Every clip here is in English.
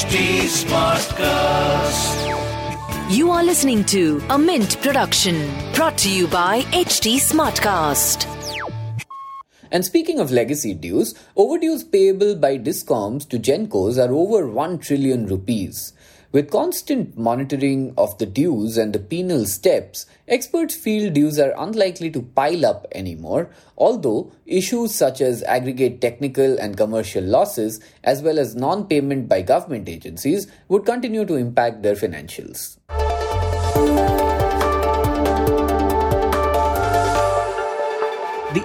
HT Smartcast. You are listening to a Mint production brought to you by HT Smartcast. And speaking of legacy dues, overdues payable by discoms to Gencos are over 1 trillion rupees. With constant monitoring of the dues and the penal steps, experts feel dues are unlikely to pile up anymore, although issues such as aggregate technical and commercial losses, as well as non payment by government agencies, would continue to impact their financials.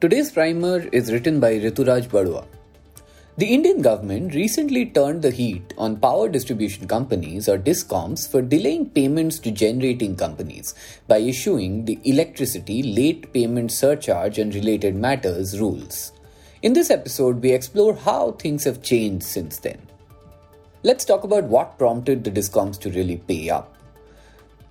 Today's primer is written by Rituraj Baruah. The Indian government recently turned the heat on power distribution companies or discoms for delaying payments to generating companies by issuing the electricity late payment surcharge and related matters rules. In this episode, we explore how things have changed since then. Let's talk about what prompted the discoms to really pay up.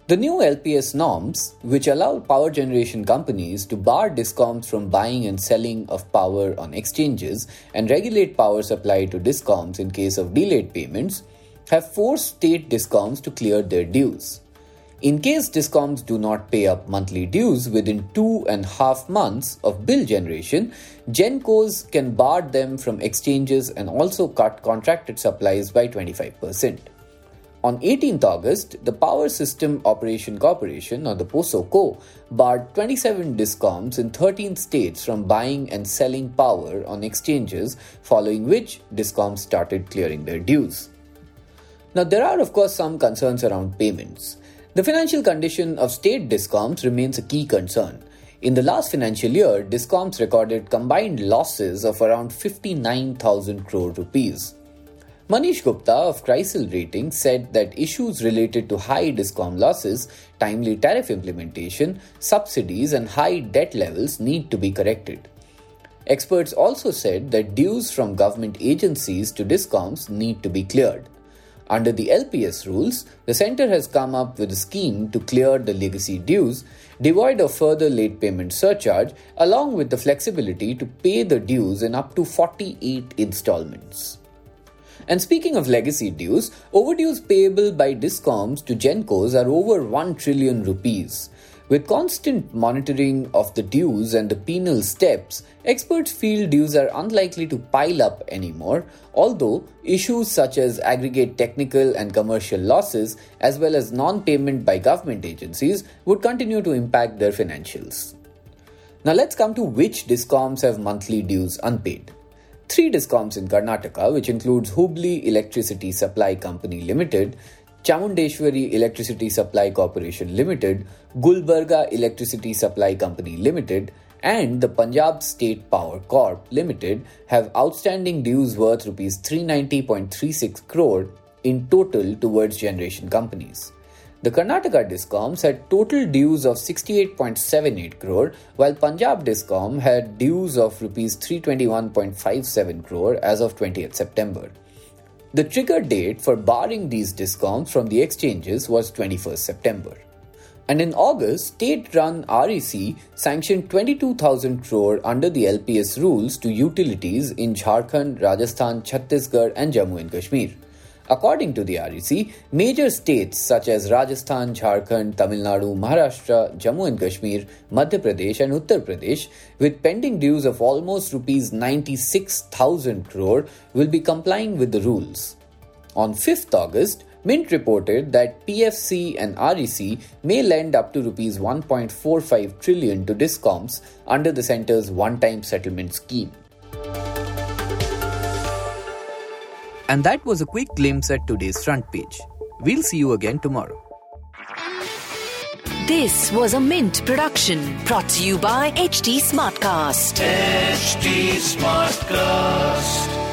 The new LPS norms, which allow power generation companies to bar discoms from buying and selling of power on exchanges and regulate power supply to discoms in case of delayed payments, have forced state discoms to clear their dues. In case discoms do not pay up monthly dues within two and a half months of bill generation, Gencos can bar them from exchanges and also cut contracted supplies by 25%. On 18th August, the Power System Operation Corporation, or the POSOCO, barred 27 discoms in 13 states from buying and selling power on exchanges, following which discoms started clearing their dues. Now, there are, of course, some concerns around payments. The financial condition of state discoms remains a key concern. In the last financial year, discoms recorded combined losses of around 59,000 crore rupees. Manish Gupta of Crisil Rating said that issues related to high discom losses, timely tariff implementation, subsidies, and high debt levels need to be corrected. Experts also said that dues from government agencies to discoms need to be cleared. Under the LPS rules, the centre has come up with a scheme to clear the legacy dues, devoid of further late payment surcharge, along with the flexibility to pay the dues in up to 48 installments. And speaking of legacy dues, overdues payable by discoms to Gencos are over 1 trillion rupees. With constant monitoring of the dues and the penal steps, experts feel dues are unlikely to pile up anymore, although issues such as aggregate technical and commercial losses, as well as non payment by government agencies, would continue to impact their financials. Now let's come to which discoms have monthly dues unpaid three discoms in Karnataka, which includes Hubli Electricity Supply Company Limited, Chamundeshwari Electricity Supply Corporation Limited, Gulbarga Electricity Supply Company Limited, and the Punjab State Power Corp Limited have outstanding dues worth rupees 390.36 crore in total towards generation companies. The Karnataka Discoms had total dues of 68.78 crore, while Punjab Discom had dues of rupees 321.57 crore as of 20th September. The trigger date for barring these discoms from the exchanges was 21st September. And in August, state run REC sanctioned 22,000 crore under the LPS rules to utilities in Jharkhand, Rajasthan, Chhattisgarh, and Jammu and Kashmir. According to the REC, major states such as Rajasthan, Jharkhand, Tamil Nadu, Maharashtra, Jammu and Kashmir, Madhya Pradesh, and Uttar Pradesh, with pending dues of almost rupees 96,000 crore, will be complying with the rules. On 5th August, Mint reported that PFC and REC may lend up to rupees 1.45 trillion to discoms under the centre's one-time settlement scheme. And that was a quick glimpse at today's front page. We'll see you again tomorrow. This was a Mint production brought to you by HT Smartcast. HT Smartcast.